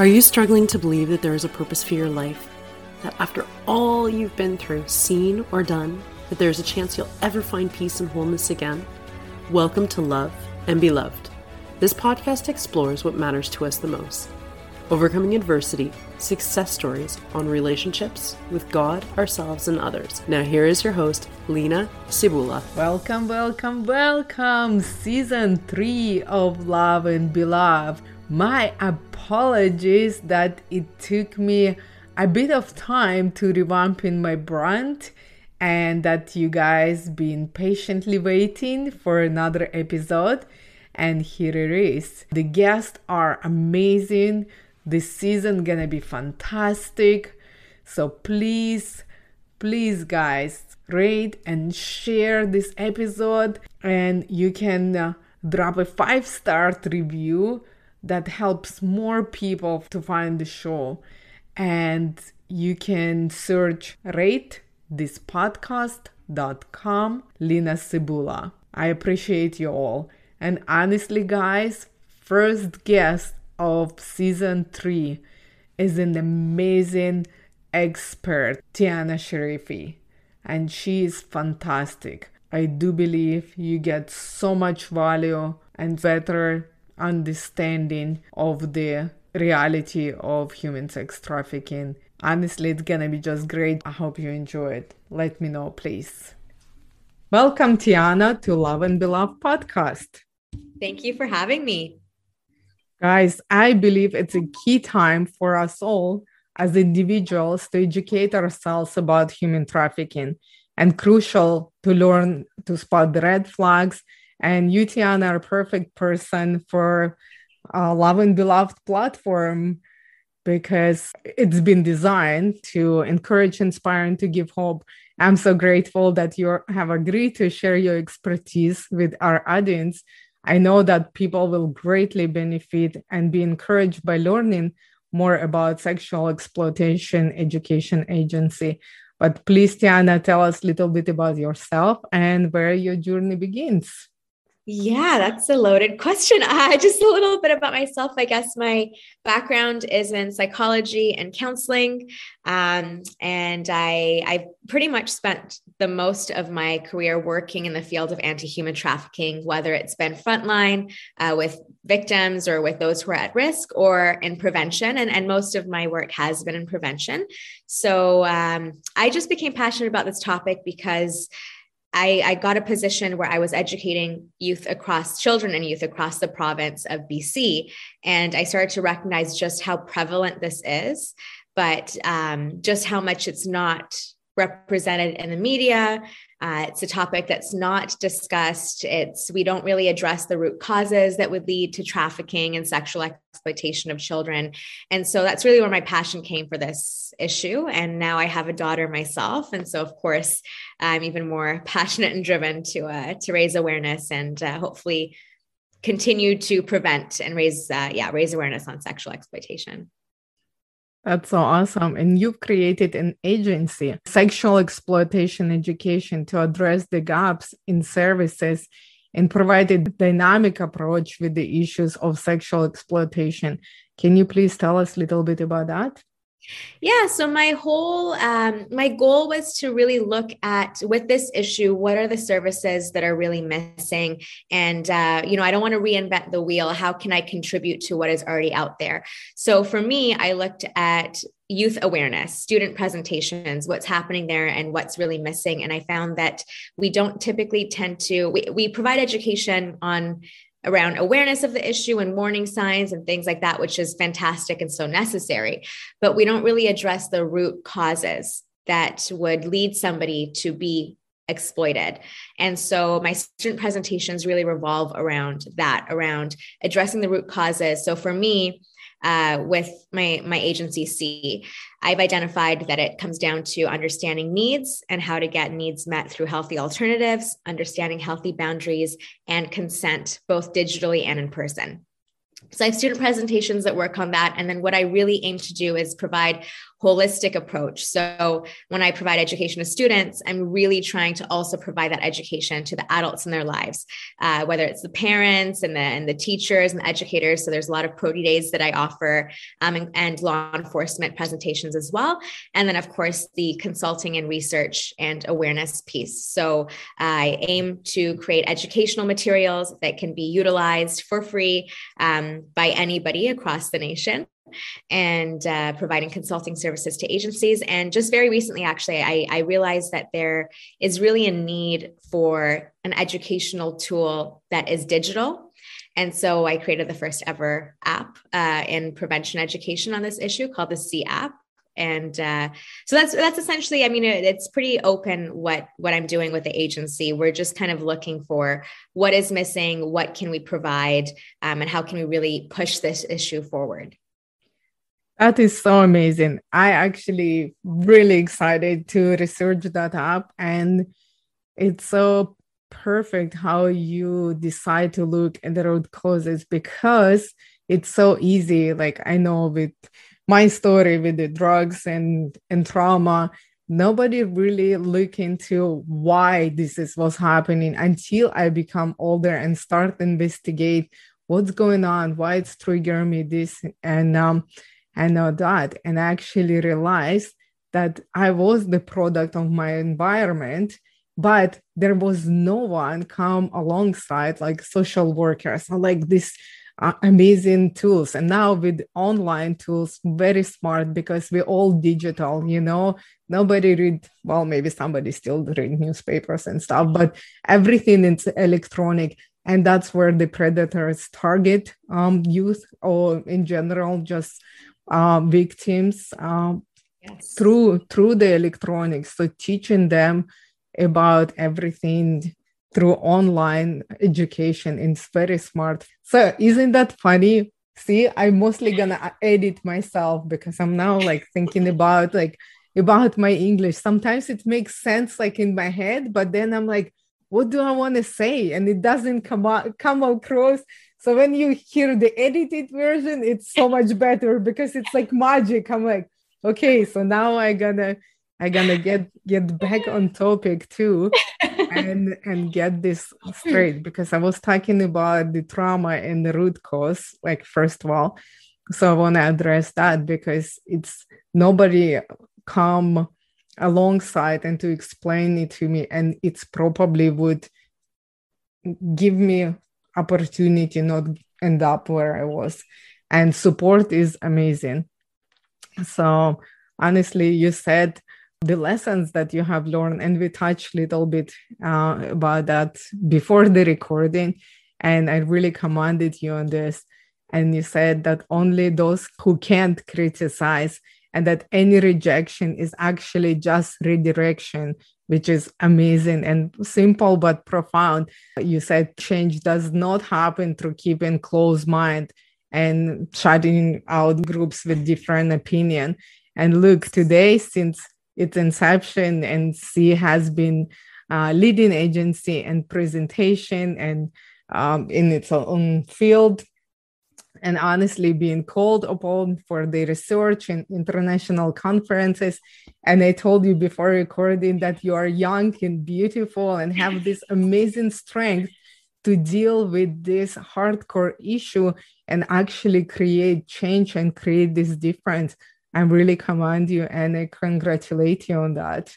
Are you struggling to believe that there is a purpose for your life? That after all you've been through, seen, or done, that there is a chance you'll ever find peace and wholeness again? Welcome to Love and Be Loved. This podcast explores what matters to us the most overcoming adversity, success stories on relationships with God, ourselves, and others. Now, here is your host, Lena Cibula. Welcome, welcome, welcome. Season 3 of Love and Be Loved. My apologies that it took me a bit of time to revamp in my brand and that you guys been patiently waiting for another episode. And here it is. The guests are amazing. This season gonna be fantastic. So please, please, guys, rate and share this episode, and you can uh, drop a five star review that helps more people to find the show. And you can search rate this podcast.com Lena Cibula. I appreciate you all. And honestly, guys, first guest of season three is an amazing expert, Tiana Sharifi, and she is fantastic. I do believe you get so much value and better understanding of the reality of human sex trafficking. Honestly, it's gonna be just great. I hope you enjoy it. Let me know, please. Welcome, Tiana, to Love and Be Loved podcast. Thank you for having me. Guys, I believe it's a key time for us all as individuals to educate ourselves about human trafficking and crucial to learn to spot the red flags. And UTN are a perfect person for a Love and Be Loved platform because it's been designed to encourage, inspire, and to give hope. I'm so grateful that you have agreed to share your expertise with our audience I know that people will greatly benefit and be encouraged by learning more about sexual exploitation education agency. But please, Tiana, tell us a little bit about yourself and where your journey begins. Yeah, that's a loaded question. Uh, just a little bit about myself. I guess my background is in psychology and counseling, um, and I I pretty much spent the most of my career working in the field of anti-human trafficking, whether it's been frontline uh, with victims or with those who are at risk, or in prevention. And and most of my work has been in prevention. So um, I just became passionate about this topic because I, I, got a position where I was educating youth across children and youth across the province of BC. And I started to recognize just how prevalent this is, but um, just how much it's not represented in the media. Uh, it's a topic that's not discussed. It's we don't really address the root causes that would lead to trafficking and sexual exploitation of children. And so that's really where my passion came for this issue. And now I have a daughter myself, and so of course I'm even more passionate and driven to uh, to raise awareness and uh, hopefully continue to prevent and raise uh, yeah raise awareness on sexual exploitation. That's so awesome. And you've created an agency, Sexual Exploitation Education, to address the gaps in services and provide a dynamic approach with the issues of sexual exploitation. Can you please tell us a little bit about that? Yeah. So my whole um, my goal was to really look at with this issue, what are the services that are really missing, and uh, you know, I don't want to reinvent the wheel. How can I contribute to what is already out there? So for me, I looked at youth awareness, student presentations, what's happening there and what's really missing. And I found that we don't typically tend to, we, we provide education on around awareness of the issue and warning signs and things like that, which is fantastic and so necessary. But we don't really address the root causes that would lead somebody to be exploited. And so my student presentations really revolve around that, around addressing the root causes. So for me, uh, with my my agency SEE, I've identified that it comes down to understanding needs and how to get needs met through healthy alternatives, understanding healthy boundaries, and consent, both digitally and in person. So I have student presentations that work on that. And then what I really aim to do is provide holistic approach. So when I provide education to students, I'm really trying to also provide that education to the adults in their lives, uh, whether it's the parents and the, and the teachers and the educators. So there's a lot of Pro-D days that I offer um, and, and law enforcement presentations as well. And then, of course, the consulting and research and awareness piece. So I aim to create educational materials that can be utilized for free um, by anybody across the nation and uh, providing consulting services to agencies. And just very recently, actually, I, I, realized that there is really a need for an educational tool that is digital. And so I created the first ever app uh, in prevention education on this issue called the SEE app and uh, so that's that's essentially i mean it's pretty open what what i'm doing with the agency we're just kind of looking for what is missing what can we provide um, and how can we really push this issue forward that is so amazing. I actually really excited to research that up and it's so perfect how you decide to look at the root causes because it's so easy. Like i know with my story with the drugs and and trauma nobody really look into why this is what's happening until i become older and start investigate what's going on why it's triggering me this and um and uh, that. And I actually realized that i was the product of my environment but there was no one come alongside like social workers like this uh, amazing tools. And now with online tools very smart because we're all digital you know? Nobody read well maybe somebody still read newspapers and stuff but everything is electronic. And that's where the predators target um, youth or in general just uh, victims um, yes. through through the electronics so teaching them about everything through online education. It's very smart. So isn't that funny? See, I'm mostly gonna edit myself because I'm now like thinking about like about my English. Sometimes it makes sense like in my head, but then I'm like, what do I want to say? And it doesn't come out come across. So when you hear the edited version, it's so much better because it's like magic. I'm like, okay, so now I gonna I'm gonna get get back on topic too, and and get this straight because I was talking about the trauma and the root cause, like first of all. So I want to address that because it's nobody come alongside and to explain it to me, and it's probably would give me opportunity not end up where I was. And support is amazing. So honestly, you said the lessons that you have learned and we touched a little bit uh, about that before the recording and i really commanded you on this and you said that only those who can't criticize and that any rejection is actually just redirection which is amazing and simple but profound. You said change does not happen through keeping closed mind and shutting out groups with different opinion. And look today since its inception, and SEE has been uh, leading agency and presentation and um, in its own field and honestly being called upon for the research and international conferences and i told you before recording that you are young and beautiful and have this amazing strength to deal with this hardcore issue and actually create change and create this difference I really commend you and I congratulate you on that.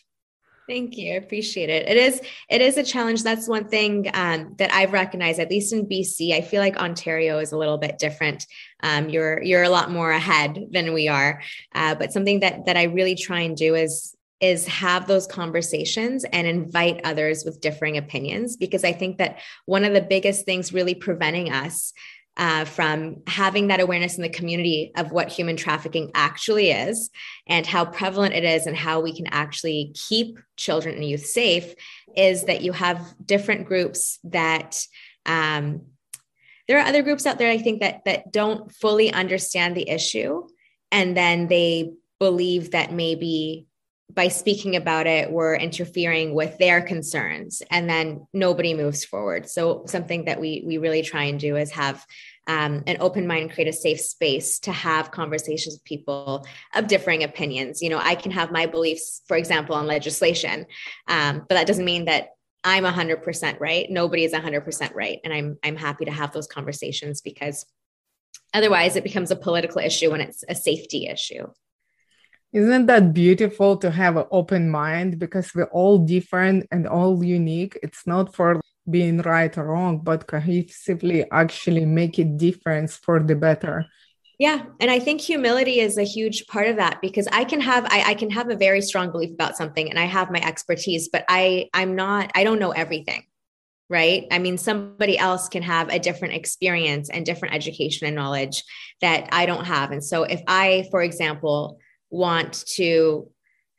Thank you. I appreciate it. It is it is a challenge. That's one thing um, that I've recognized, at least in BC. I feel like Ontario is a little bit different. Um, you're you're a lot more ahead than we are. Uh, but something that that I really try and do is is have those conversations and invite others with differing opinions because I think that one of the biggest things really preventing us uh, from having that awareness in the community of what human trafficking actually is and how prevalent it is and how we can actually keep children and youth safe is that you have different groups that um, there are other groups out there i think that that don't fully understand the issue and then they believe that maybe by speaking about it, we're interfering with their concerns, and then nobody moves forward. So something that we we really try and do is have um, an open mind create a safe space to have conversations with people of differing opinions. You know i can have my beliefs for example on legislation um, but that doesn't mean that i'm 100% right. Nobody is 100% right and i'm i'm happy to have those conversations because otherwise it becomes a political issue when it's a safety issue isn't that beautiful to have an open mind because we're all different and all unique? It's not for being right or wrong, but cohesively actually make a difference for the better. Yeah. And I think humility is a huge part of that because I can have I, I can have a very strong belief about something and I have my expertise, but I I'm not, I don't know everything right? I mean, somebody else can have a different experience and different education and knowledge that I don't have. And so, if I, for example, want to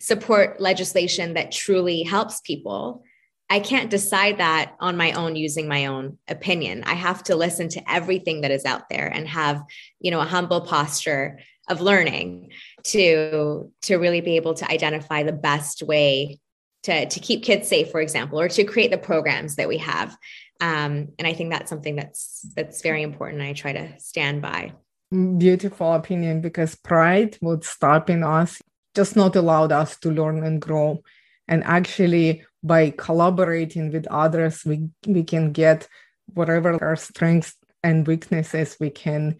support legislation that truly helps people, I can't decide that on my own using my own opinion. I have to listen to everything that is out there and have, you know, a humble posture of learning to to really be able to identify the best way to to keep kids safe, for example, or to create the programs that we have. Um, and I think that's something that's that's very important. I try to stand by beautiful opinion because pride would stop in us, just not allowed us to learn and grow. And actually, by collaborating with others, we, we can get whatever our strengths and weaknesses, we can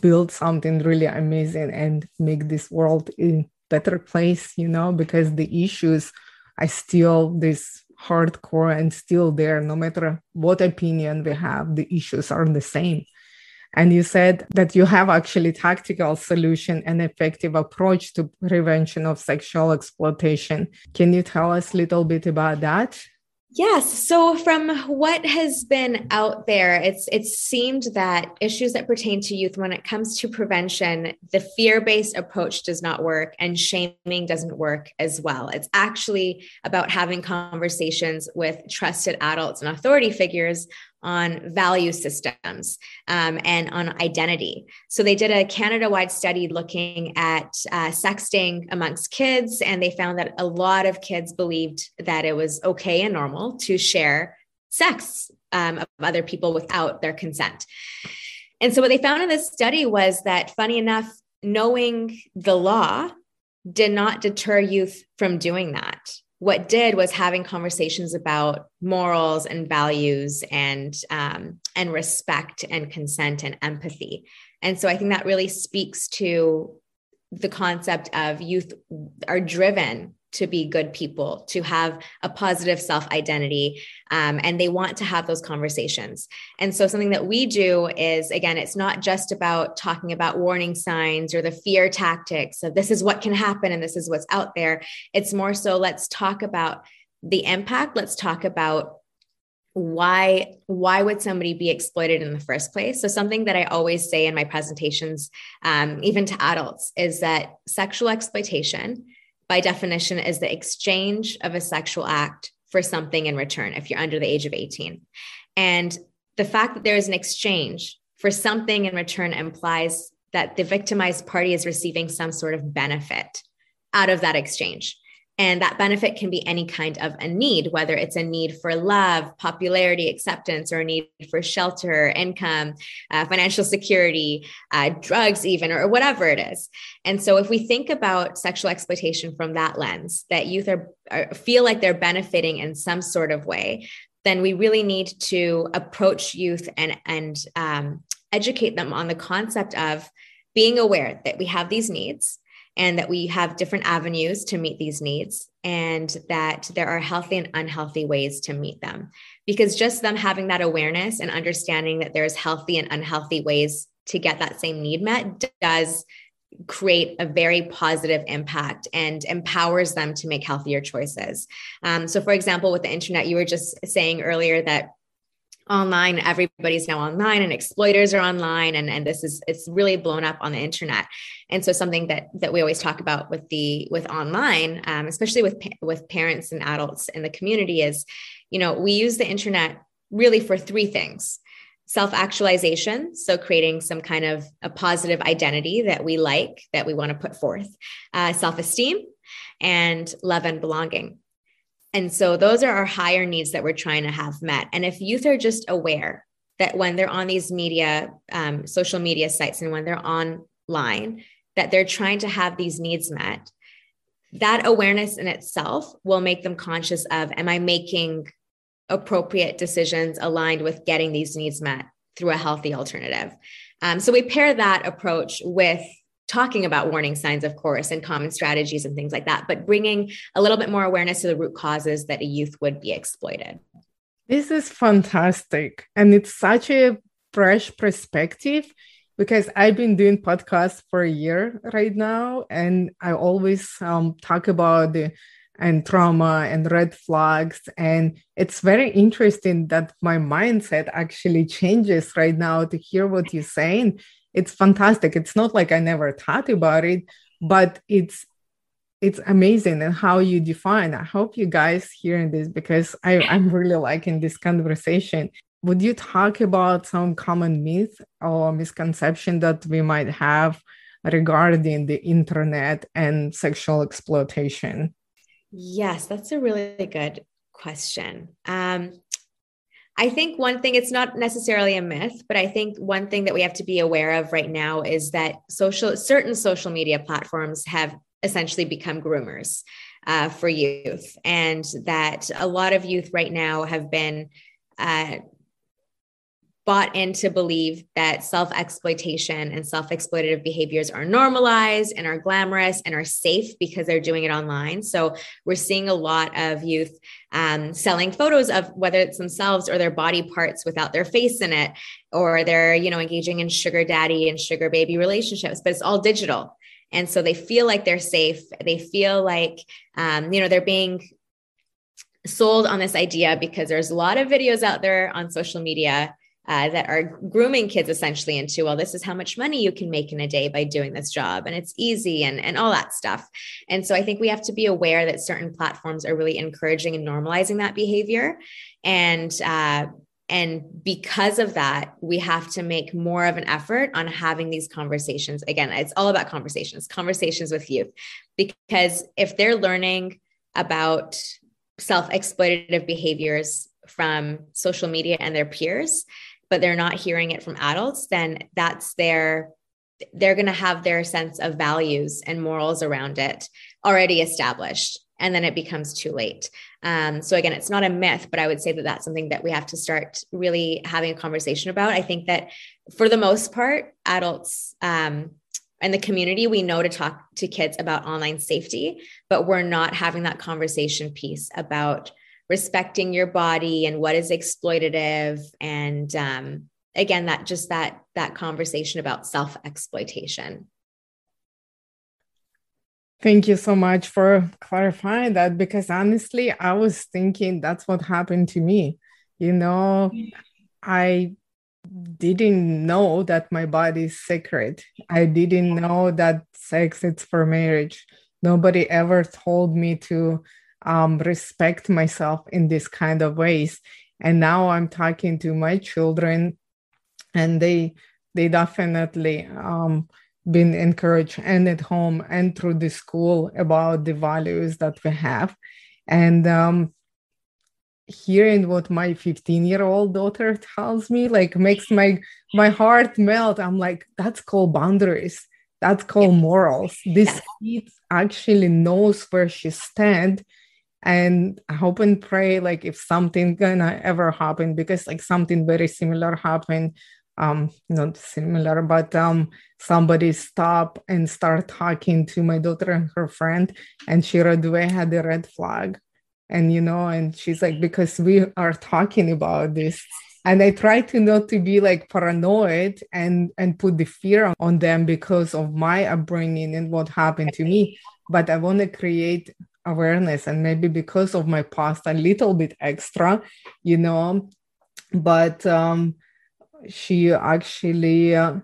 build something really amazing and make this world a better place, you know, because the issues are still this hardcore and still there, no matter what opinion we have, the issues are the same. And you said that you have actually tactical solution and effective approach to prevention of sexual exploitation. Can you tell us a little bit about that? Yes. So from what has been out there, it's it seemed that issues that pertain to youth when it comes to prevention, the fear-based approach does not work and shaming doesn't work as well. It's actually about having conversations with trusted adults and authority figures on value systems um, and on identity. So they did a Canada wide study looking at uh, sexting amongst kids, and they found that a lot of kids believed that it was okay and normal to share sex um, of other people without their consent. And so what they found in this study was that, funny enough, knowing the law did not deter youth from doing that what did was having conversations about morals and values and um, and respect and consent and empathy. And so i think that really speaks to the concept of youth are driven to be good people, to have a positive self identity, um, and they want to have those conversations. And so, something that we do is again, it's not just about talking about warning signs or the fear tactics of this is what can happen and this is what's out there. It's more so let's talk about the impact. Let's talk about why why would somebody be exploited in the first place so something that i always say in my presentations um, even to adults is that sexual exploitation by definition, is the exchange of a sexual act for something in return if you're under the age of 18. And the fact that there is an exchange for something in return implies that the victimized party is receiving some sort of benefit out of that exchange. And that benefit can be any kind of a need, whether it's a need for love, popularity, acceptance, or a need for shelter, income, uh, financial security, uh, drugs, even, or whatever it is. And so, if we think about sexual exploitation from that lens, that youth are, are feel like they're benefiting in some sort of way, then we really need to approach youth and and um, educate them on the concept of being aware that we have these needs and that we have different avenues to meet these needs and that there are healthy and unhealthy ways to meet them because just them having that awareness and understanding that there's healthy and unhealthy ways to get that same need met does create a very positive impact and empowers them to make healthier choices. Um, so, for example, with the internet, you were just saying earlier that online everybody's now online and exploiters are online and, and this is it's really blown up on the internet. And so something that that we always talk about with the with online um, especially with with parents and adults in the community is you know we use the internet really for three things. Self actualization so creating some kind of a positive identity that we like that we want to put forth. Uh, self esteem and love and belonging and so those are our higher needs that we're trying to have met. And if youth are just aware that when they're on these media, um, social media sites, and when they're online, that they're trying to have these needs met, that awareness in itself will make them conscious of Am I making appropriate decisions aligned with getting these needs met through a healthy alternative? Um, so we pair that approach with talking about warning signs, of course, and common strategies and things like that, but bringing a little bit more awareness to the root causes that a youth would be exploited. This is fantastic. And it's such a fresh perspective because I've been doing podcasts for a year right now. And I always um, talk about the and trauma and red flags. And it's very interesting that my mindset actually changes right now to hear what you're saying. It's fantastic. It's not like I never thought about it, but it's it's amazing and how you define. I hope you guys hearing this because I, I'm really liking this conversation. Would you talk about some common myth or misconception that we might have regarding the internet and sexual exploitation? Yes, that's a really good question. Um, I think one thing, it's not necessarily a myth, but I think one thing that we have to be aware of right now is that social, certain social media platforms have essentially become groomers uh, for youth, and that a lot of youth right now have been uh, bought into believe that self exploitation and self exploitative behaviors are normalized and are glamorous and are safe because they're doing it online. So we're seeing a lot of youth um, selling photos of whether it's themselves or their body parts without their face in it, or they're you know engaging in sugar daddy and sugar baby relationships, but it's all digital. And so they feel like they're safe. They feel like um, you know they're being sold on this idea because there's a lot of videos out there on social media uh, that are grooming kids essentially into, well, this is how much money you can make in a day by doing this job, and it's easy and, and all that stuff. And so I think we have to be aware that certain platforms are really encouraging and normalizing that behavior. And uh, and because of that, we have to make more of an effort on having these conversations. Again, it's all about conversations, conversations with youth, because if they're learning about self exploitative behaviors from social media and their peers, but they're not hearing it from adults, then that's their they're going to have their sense of values and morals around it already established and then it becomes too late. Um, so again it's not a myth but i would say that that's something that we have to start really having a conversation about. I think that for the most part adults um, and the community we know to talk to kids about online safety but we're not having that conversation piece about respecting your body and what is exploitative. And um, again that just that that conversation about self exploitation thank you so much for clarifying that because honestly i was thinking that's what happened to me. You know i didn't know that my body is sacred. I didn't know that sex is for marriage. Nobody ever told me to um, respect myself in this kind of ways. And now i'm talking to my children and they they definitely um, been encouraged and at home and through the school about the values that we have. And um, hearing what my 15 year old daughter tells me like makes my my heart melt. I'm like that's called boundaries. That's called morals. This kid actually knows where she stand and I hope and pray like if something gonna ever happen because like something very similar happened um not similar but um somebody stop and start talking to my daughter and her friend and she right away had a red flag. And you know and she's like because we are talking about this. And i try to not to be like paranoid and and put the fear on them because of my upbringing and what happened to me. But i want to create awareness and maybe because of my past a little bit extra you know but um she actually uh,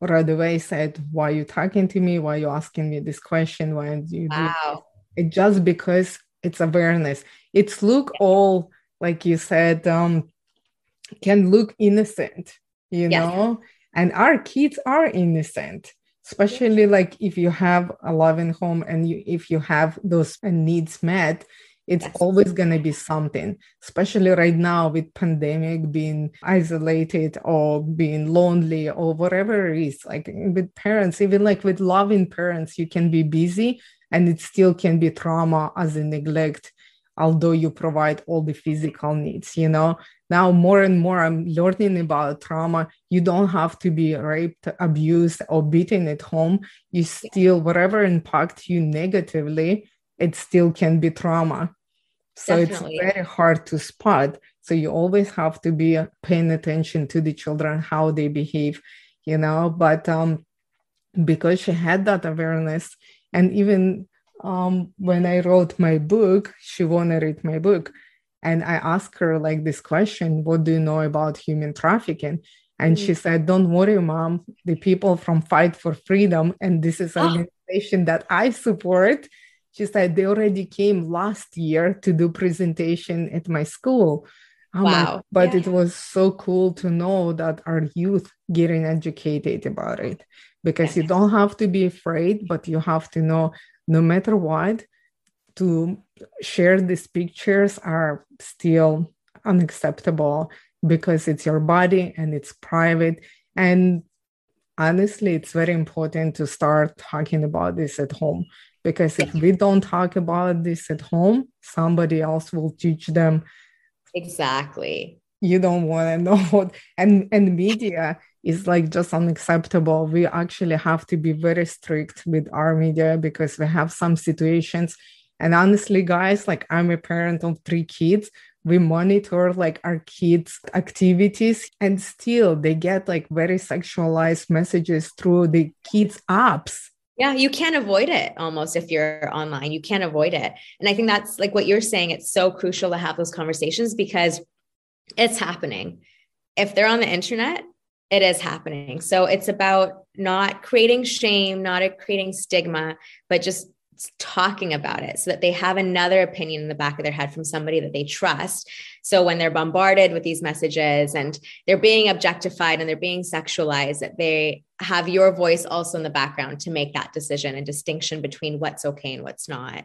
right away said why are you talking to me? Why are you asking me this question? Why you wow. do it just because it's awareness. It's look all like you said um can look innocent you yes. know? And our kids are innocent especially like if you have a loving home and you if you have those uh, needs met it's yes. always going to be something especially right now with pandemic being isolated or being lonely or whatever it is like with parents even like with loving parents you can be busy and it still can be trauma as a neglect although you provide all the physical needs you know? Now more and more i'm learning about trauma. You don't have to be raped abused or beaten at home. You still whatever impact you negatively it still can be trauma. So Definitely. it's very hard to spot. So you always have to be paying attention to the children how they behave you know? But um because she had that awareness and even um, when I wrote my book, she wanted to read my book. And I asked her like this question, what do you know about human trafficking? And mm-hmm. she said, Don't worry, mom. The people from Fight for Freedom, and this is an oh. organization that I support. She said they already came last year to do presentation at my school. I'm wow. Like, but yeah. it was so cool to know that our youth getting educated about it because you don't have to be afraid, but you have to know no matter what, to share these pictures are still unacceptable because it's your body and it's private. And honestly, it's very important to start talking about this at home because if we don't talk about this at home, somebody else will teach them. Exactly. You don't want to know. what And and media is like just unacceptable. We actually have to be very strict with our media because we have some situations. And honestly, guys, like I'm a parent of three kids. We monitor like our kids' activities, and still they get like very sexualized messages through the kids' apps. Yeah, you can't avoid it almost if you're online. You can't avoid it. And I think that's like what you're saying. It's so crucial to have those conversations because it's happening. If they're on the internet, it is happening. So it's about not creating shame, not creating stigma, but just talking about it so that they have another opinion in the back of their head from somebody that they trust. So when they're bombarded with these messages and they're being objectified and they're being sexualized, that they have your voice also in the background to make that decision and distinction between what's okay and what's not.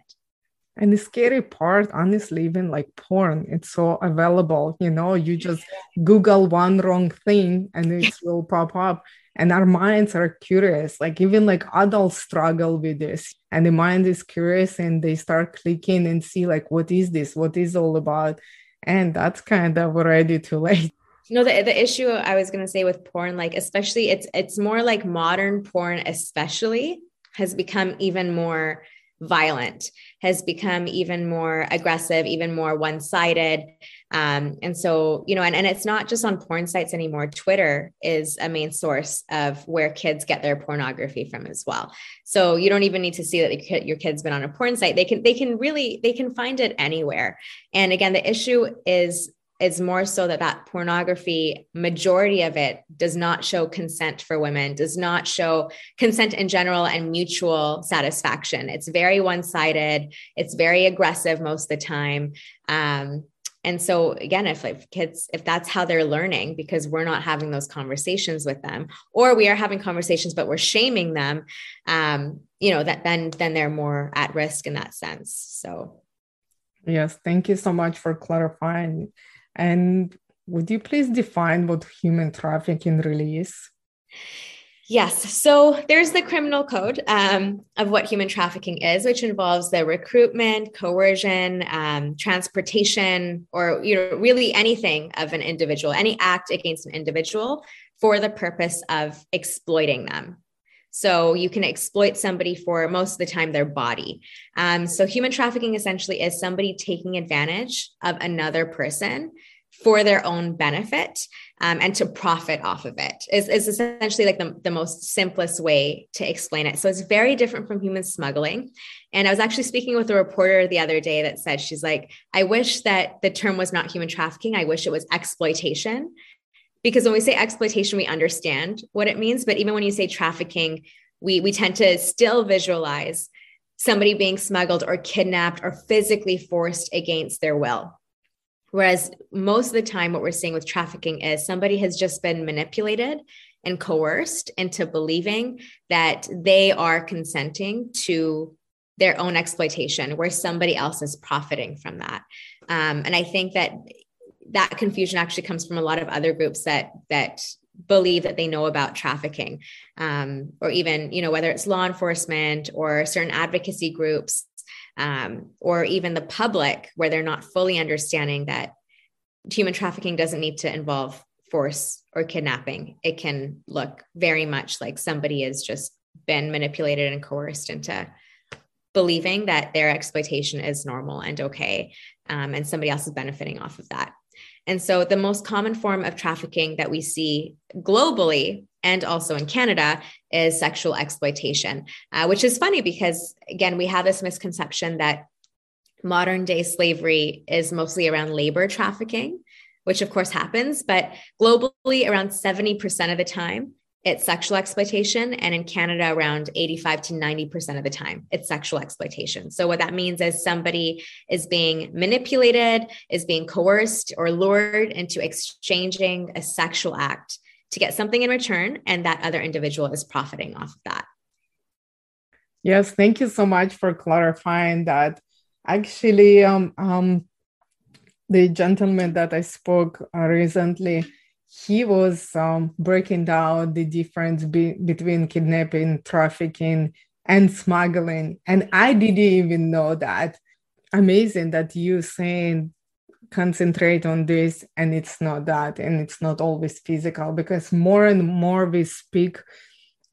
And the scary part, honestly, even like porn, it's so available. You know, you just Google one wrong thing and it will pop up. And our minds are curious. Like even like adults struggle with this. And the mind is curious and they start clicking and see like what is this? What is all about? And that's kind of already too late. No, the, the issue I was gonna say with porn, like especially it's it's more like modern porn, especially has become even more violent, has become even more aggressive, even more one sided. Um, and so, you know, and, and it's not just on porn sites anymore. Twitter is a main source of where kids get their pornography from as well. So you don't even need to see that your kid's been on a porn site. They can, they can really, they can find it anywhere. And again, the issue is it's more so that that pornography majority of it does not show consent for women does not show consent in general and mutual satisfaction. It's very one-sided. It's very aggressive most of the time. Um, and so again if kids if that's how they're learning because we're not having those conversations with them or we are having conversations but we're shaming them um, you know that then then they're more at risk in that sense. So. Yes. Thank you so much for clarifying and would you please define what human trafficking really is? Yes. So there's the criminal code um, of what human trafficking is, which involves the recruitment, coercion, um, transportation, or you know, really anything of an individual, any act against an individual for the purpose of exploiting them. So you can exploit somebody for most of the time their body. Um, so human trafficking essentially is somebody taking advantage of another person for their own benefit um, and to profit off of it is, is essentially like the, the most simplest way to explain it. So it's very different from human smuggling. And i was actually speaking with a reporter the other day that said she's like i wish that the term was not human trafficking. I wish it was exploitation. Because when we say exploitation we understand what it means but even when you say trafficking we we tend to still visualize somebody being smuggled or kidnapped or physically forced against their will whereas most of the time what we're seeing with trafficking is somebody has just been manipulated and coerced into believing that they are consenting to their own exploitation where somebody else is profiting from that. Um, and I think that that confusion actually comes from a lot of other groups that that believe that they know about trafficking um, or even you know whether it's law enforcement or certain advocacy groups um, or even the public where they're not fully understanding that human trafficking doesn't need to involve force or kidnapping. It can look very much like somebody has just been manipulated and coerced into believing that their exploitation is normal and okay um, and somebody else is benefiting off of that and so the most common form of trafficking that we see globally and also in Canada is sexual exploitation, uh, which is funny because, again, we have this misconception that modern day slavery is mostly around labor trafficking, which of course happens, but globally, around 70% of the time, it's sexual exploitation. And in Canada, around 85 to 90% of the time, it's sexual exploitation. So, what that means is somebody is being manipulated, is being coerced or lured into exchanging a sexual act to get something in return. And that other individual is profiting off of that. Yes, thank you so much for clarifying that. Actually, um, um, the gentleman that I spoke uh, recently, he was um, breaking down the difference be- between kidnapping, trafficking, and smuggling. And I didn't even know that. Amazing that you saying concentrate on this and it's not that and it's not always physical because more and more we speak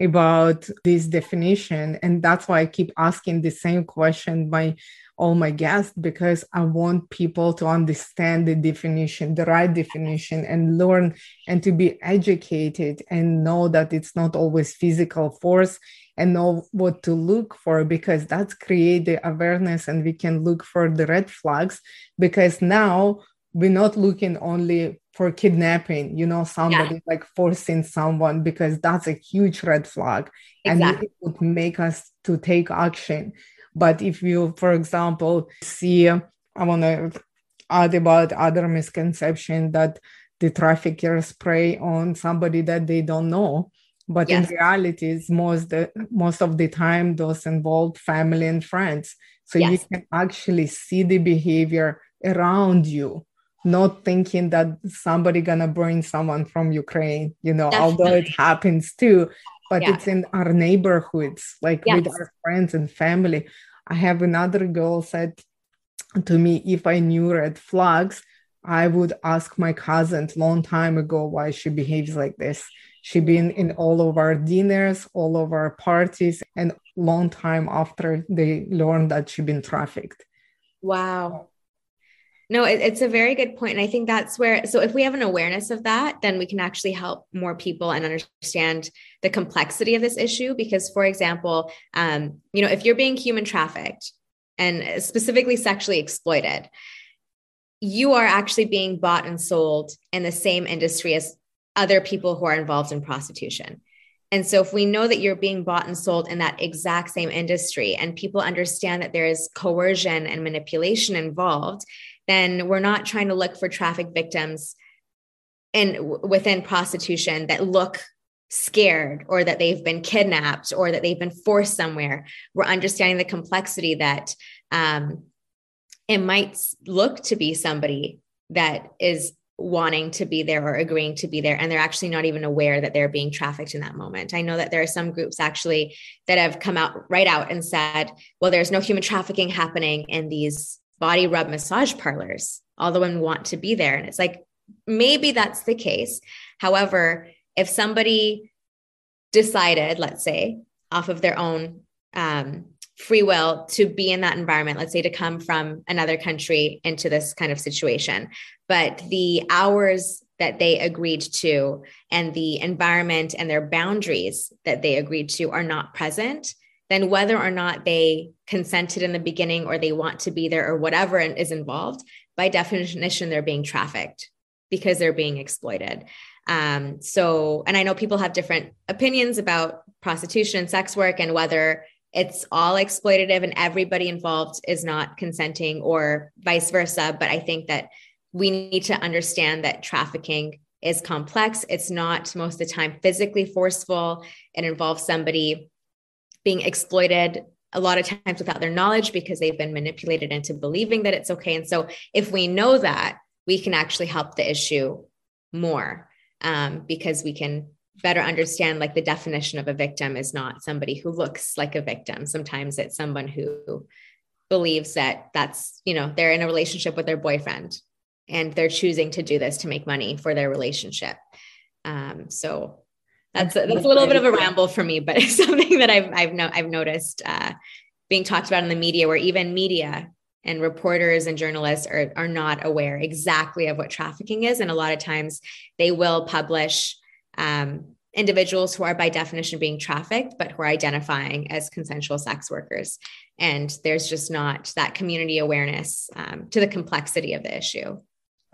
about this definition and that's why i keep asking the same question by all my guests because I want people to understand the definition, the right definition, and learn and to be educated and know that it's not always physical force and know what to look for because that's create the awareness and we can look for the red flags because now we're not looking only for kidnapping you know somebody yeah. like forcing someone because that's a huge red flag exactly. and it would make us to take action but if you, for example, see, I want to add about other misconception that the traffickers prey on somebody that they don't know. But yes. in reality, it's most the most of the time those involved family and friends. So yes. you can actually see the behavior around you, not thinking that somebody gonna bring someone from Ukraine, you know, Definitely. although it happens too, but yeah. it's in our neighborhoods, like yes. with our friends and family. I have another girl said to me, if I knew red flags, I would ask my cousin long time ago why she behaves like this. She been in all of our dinners, all of our parties, and long time after they learned that she been trafficked. Wow. No, it, it's a very good point. And I think that's where, so if we have an awareness of that, then we can actually help more people and understand the complexity of this issue. Because, for example, um, you know, if you're being human trafficked and specifically sexually exploited, you are actually being bought and sold in the same industry as other people who are involved in prostitution. And so, if we know that you're being bought and sold in that exact same industry, and people understand that there is coercion and manipulation involved, then we're not trying to look for traffic victims in within prostitution that look scared or that they've been kidnapped or that they've been forced somewhere. We're understanding the complexity that um, it might look to be somebody that is wanting to be there or agreeing to be there and they're actually not even aware that they're being trafficked in that moment. I know that there are some groups actually that have come out right out and said well there's no human trafficking happening in these body rub massage parlors. All the women want to be there. And it's like, maybe that's the case. However, if somebody decided, let's say, off of their own um, free will to be in that environment, let's say to come from another country into this kind of situation, but the hours that they agreed to and the environment and their boundaries that they agreed to are not present, then whether or not they consented in the beginning or they want to be there or whatever is involved, by definition, they're being trafficked because they're being exploited. Um, so, and I know people have different opinions about prostitution and sex work and whether it's all exploitative and everybody involved is not consenting or vice versa. But I think that we need to understand that trafficking is complex. It's not most of the time physically forceful. It involves somebody being exploited a lot of times without their knowledge because they've been manipulated into believing that it's okay. And so if we know that, we can actually help the issue more um, because we can better understand like the definition of a victim is not somebody who looks like a victim. Sometimes it's someone who believes that that's, you know, they're in a relationship with their boyfriend and they're choosing to do this to make money for their relationship. Um, so that's a, that's a little bit of a ramble for me, but it's something that I've I've no, I've noticed uh, being talked about in the media, where even media and reporters and journalists are are not aware exactly of what trafficking is, and a lot of times they will publish um, individuals who are by definition being trafficked, but who are identifying as consensual sex workers, and there's just not that community awareness um, to the complexity of the issue.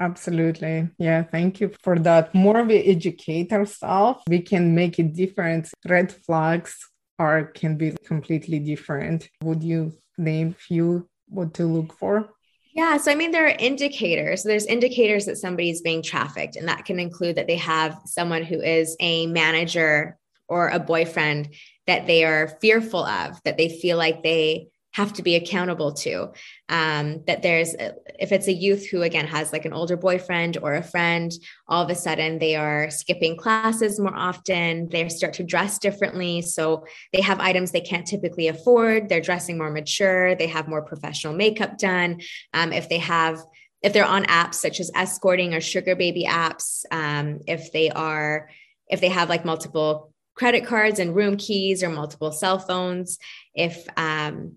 Absolutely. Yeah, thank you for that. More we educate ourselves, we can make it different. Red flags are can be completely different. Would you name few what to look for? Yeah, so I mean, there are indicators. There's indicators that somebody's being trafficked, and that can include that they have someone who is a manager or a boyfriend that they are fearful of, that they feel like they have to be accountable to. Um, that there's, if it's a youth who, again, has like an older boyfriend or a friend, all of a sudden they are skipping classes more often. They start to dress differently. So they have items they can't typically afford. They're dressing more mature. They have more professional makeup done. Um, if they have, if they're on apps such as escorting or sugar baby apps, um, if they are, if they have like multiple credit cards and room keys or multiple cell phones, if um,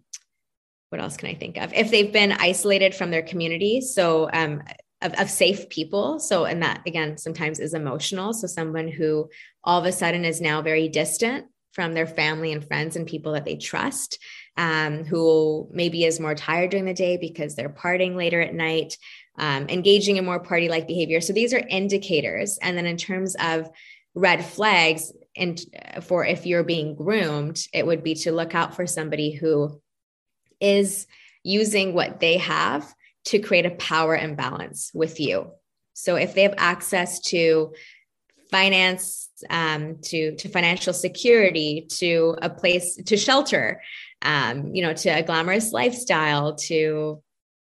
what else can I think of? If they've been isolated from their community, so um, of, of, safe people. So, and that again sometimes is emotional. So, someone who all of a sudden is now very distant from their family and friends and people that they trust, um, who maybe is more tired during the day because they're partying later at night, um, engaging in more party like behavior. So, these are indicators. And then, in terms of red flags, and for if you're being groomed, it would be to look out for somebody who is using what they have to create a power imbalance with you. So if they have access to finance, um, to to financial security, to a place to shelter, um, you know, to a glamorous lifestyle, to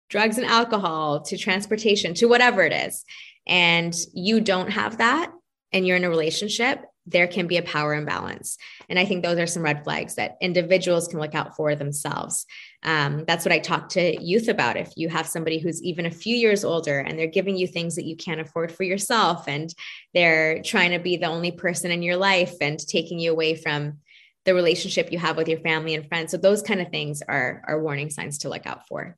drugs and alcohol, to transportation, to whatever it is, and you don't have that, and you're in a relationship, there can be a power imbalance. And I think those are some red flags that individuals can look out for themselves. Um, that's what I talk to youth about. If you have somebody who's even a few years older and they're giving you things that you can't afford for yourself, and they're trying to be the only person in your life and taking you away from the relationship you have with your family and friends. So those kind of things are, are warning signs to look out for.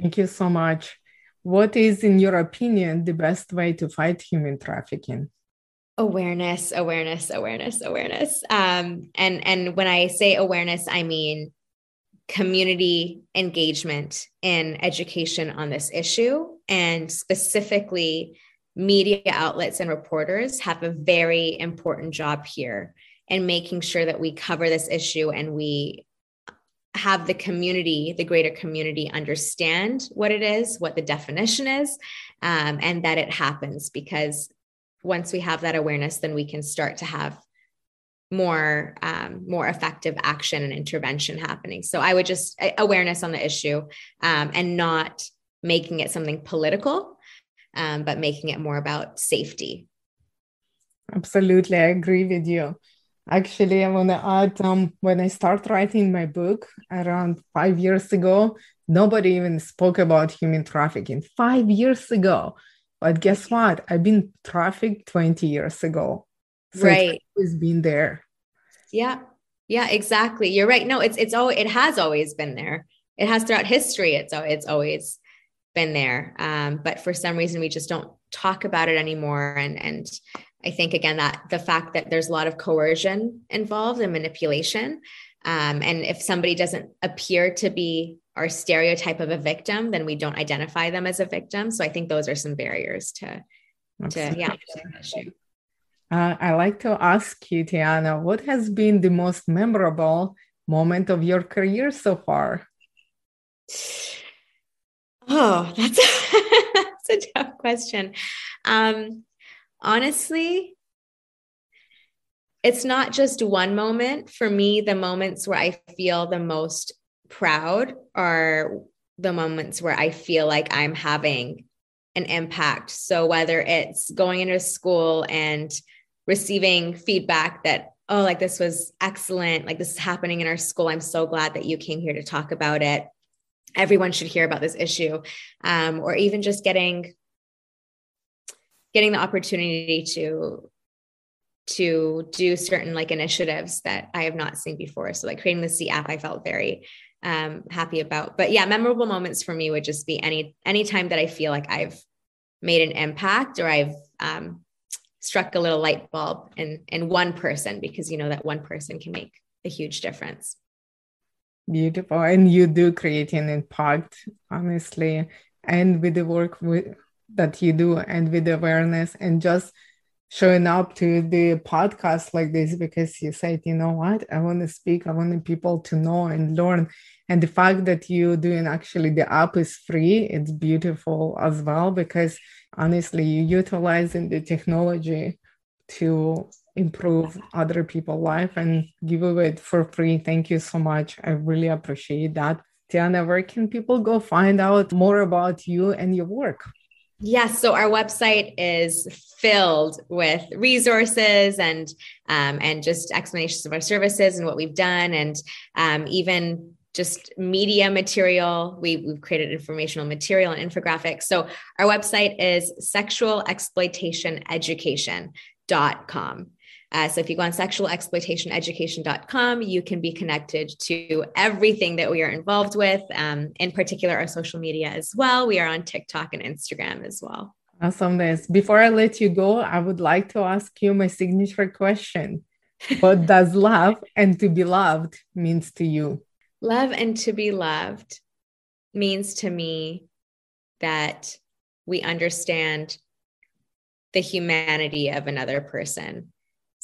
Thank you so much. What is, in your opinion, the best way to fight human trafficking? awareness awareness awareness awareness um, and and when i say awareness i mean community engagement in education on this issue. And specifically media outlets and reporters have a very important job here in making sure that we cover this issue and we have the community, the greater community, understand what it is, what the definition is, um, and that it happens because once we have that awareness, then we can start to have more um, more effective action and intervention happening. So I would just awareness on the issue um, and not making it something political, um, but making it more about safety. Absolutely, I agree with you. Actually, I want to add um, when I start writing my book around five years ago, nobody even spoke about human trafficking. Five years ago, but guess what? I've been trafficked 20 years ago. So right. It's always been there. Yeah. Yeah, exactly. You're right. No, it's it's all it has always been there. It has throughout history. It's it's always been there. Um, but for some reason we just don't talk about it anymore. And and I think again that the fact that there's a lot of coercion involved and manipulation. Um, and if somebody doesn't appear to be our stereotype of a victim, then we don't identify them as a victim. So I think those are some barriers to, to yeah. Uh, I like to ask you, Tiana, what has been the most memorable moment of your career so far? Oh, that's that's a tough question. Um, honestly, it's not just one moment. For me, the moments where I feel the most proud are the moments where I feel like I'm having an impact. So whether it's going into school and receiving feedback that, oh, like this was excellent, like this is happening in our school. I'm so glad that you came here to talk about it. Everyone should hear about this issue. Um, or even just getting getting the opportunity to to do certain like initiatives that I have not seen before. So like creating the SEE app, I felt very um, happy about. But yeah, memorable moments for me would just be any any time that I feel like I've made an impact or I've um, struck a little light bulb in in one person because you know that one person can make a huge difference. Beautiful, and you do create an impact, honestly, and with the work with, that you do, and with the awareness, and just showing up to the podcast like this because you said, you know what, I want to speak, I want people to know and learn. And the fact that you're doing actually the app is free, it's beautiful as well because honestly, you're utilizing the technology to improve other people's life and give it for free. Thank you so much. I really appreciate that. Tiana, where can people go find out more about you and your work? Yes. So our website is filled with resources and um, and just explanations of our services and what we've done, and um, even just media material. We, we've created informational material and infographics. So our website is sexualexploitationeducation.com. Uh, so if you go on sexualexploitationeducation.com, you can be connected to everything that we are involved with, um, in particular our social media as well. We are on TikTok and Instagram as well. Awesome. This. Before I let you go, I would like to ask you my signature question. what does love and to be loved means to you? Love and to be loved means to me that we understand the humanity of another person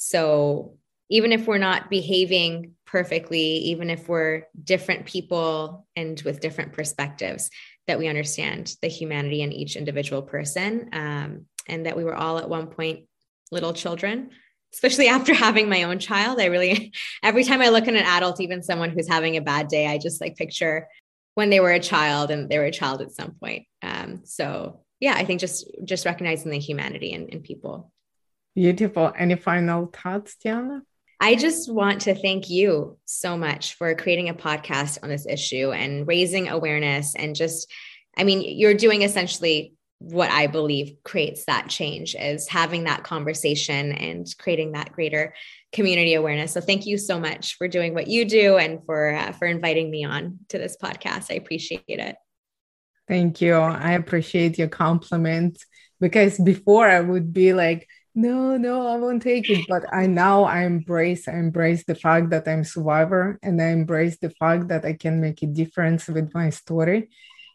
so even if we're not behaving perfectly, even if we're different people and with different perspectives, that we understand the humanity in each individual person, um, and that we were all at one point little children. Especially after having my own child, I really, every time I look at an adult, even someone who's having a bad day, I just like picture when they were a child and they were a child at some point. Um, so yeah, I think just just recognizing the humanity in, in people. Beautiful. Any final thoughts, Tiana? I just want to thank you so much for creating a podcast on this issue and raising awareness. And just, I mean, you're doing essentially what I believe creates that change is having that conversation and creating that greater community awareness. So thank you so much for doing what you do and for uh, for inviting me on to this podcast. I appreciate it. Thank you. I appreciate your compliment because before I would be like no no i won't take it but i now i embrace i embrace the fact that i'm survivor and i embrace the fact that i can make a difference with my story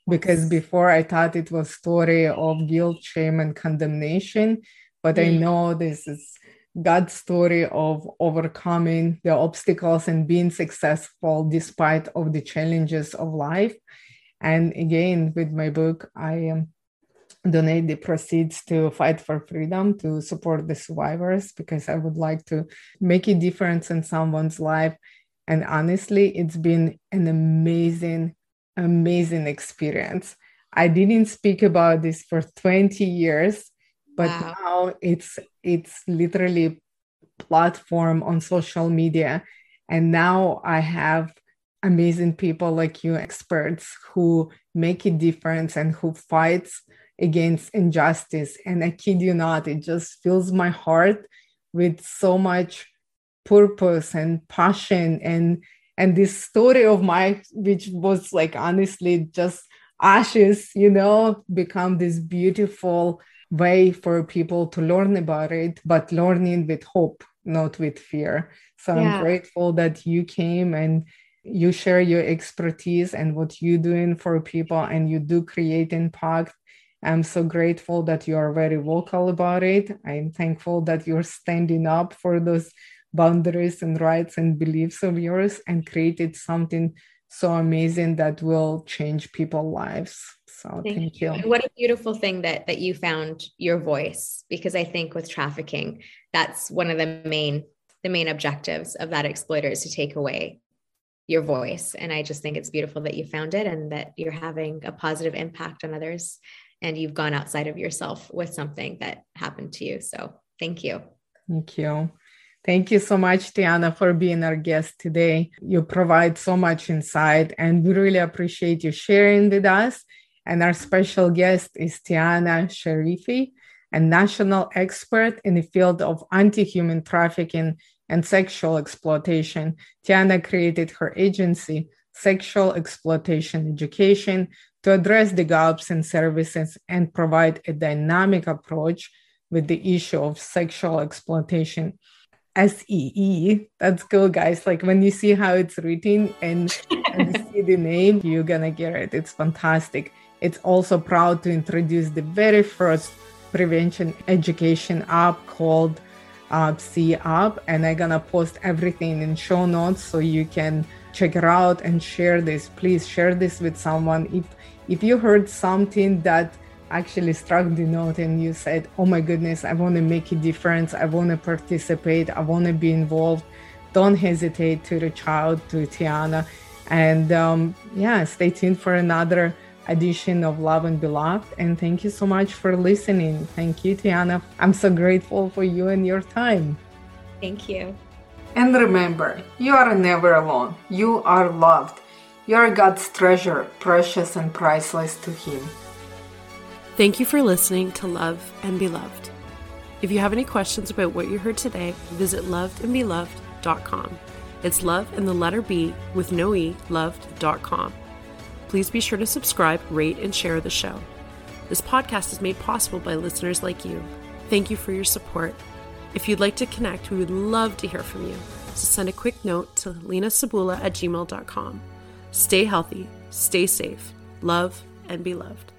because before i thought it was story of guilt shame and condemnation but mm. i know this is god's story of overcoming the obstacles and being successful despite of the challenges of life and again with my book i am donate the proceeds to fight for freedom to support the survivors because I would like to make a difference in someone's life. And honestly, it's been an amazing, amazing experience. I didn't speak about this for 20 years, but wow. now it's it's literally platform on social media. And now I have amazing people like you, experts who make a difference and who fights against injustice. And I kid you not, it just fills my heart with so much purpose and passion and and this story of my which was like honestly just ashes you know become this beautiful way for people to learn about it but learning with hope not with fear so yeah. i'm grateful that you came and you share your expertise and what you're doing for people and you do create impact I'm so grateful that you are very vocal about it. I'm thankful that you're standing up for those boundaries and rights and beliefs of yours and created something so amazing that will change people's lives. So thank, thank you. you. What a beautiful thing that that you found your voice because I think with trafficking, that's one of the main the main objectives of that exploiter is to take away your voice. And I just think it's beautiful that you found it and that you're having a positive impact on others and you've gone outside of yourself with something that happened to you. So thank you. Thank you. Thank you so much, Tiana, for being our guest today. You provide so much insight, and we really appreciate you sharing with us. And our special guest is Tiana Sharifi, a national expert in the field of anti human trafficking and sexual exploitation. Tiana created her agency, Sexual Exploitation Education, to address the gaps in services and provide a dynamic approach with the issue of sexual exploitation. SEE, that's cool, guys. Like when you see how it's written and, and see the name, you're gonna get it. It's fantastic. It's also proud to introduce the very first prevention education app called uh, SEE app, and I'm gonna post everything in show notes so you can check it out and share this. Please share this with someone. If if you heard something that actually struck the note and you said, "Oh my goodness, I want to make a difference. I want to participate. I want to be involved," don't hesitate to reach out to Tiana. And um, yeah, stay tuned for another edition of Love and Be Loved. And thank you so much for listening. Thank you, Tiana. I'm so grateful for you and your time. Thank you. And remember, you are never alone. You are loved. You are God's treasure, precious and priceless to Him. Thank you for listening to Love and Be Loved. If you have any questions about what you heard today, visit lovedandbeloved.com. It's love and the letter B with no E, loved.com. Please be sure to subscribe, rate, and share the show. This podcast is made possible by listeners like you. Thank you for your support. If you'd like to connect, we would love to hear from you. So send a quick note to lenasabula at gmail.com. Stay healthy, stay safe, love, and be loved.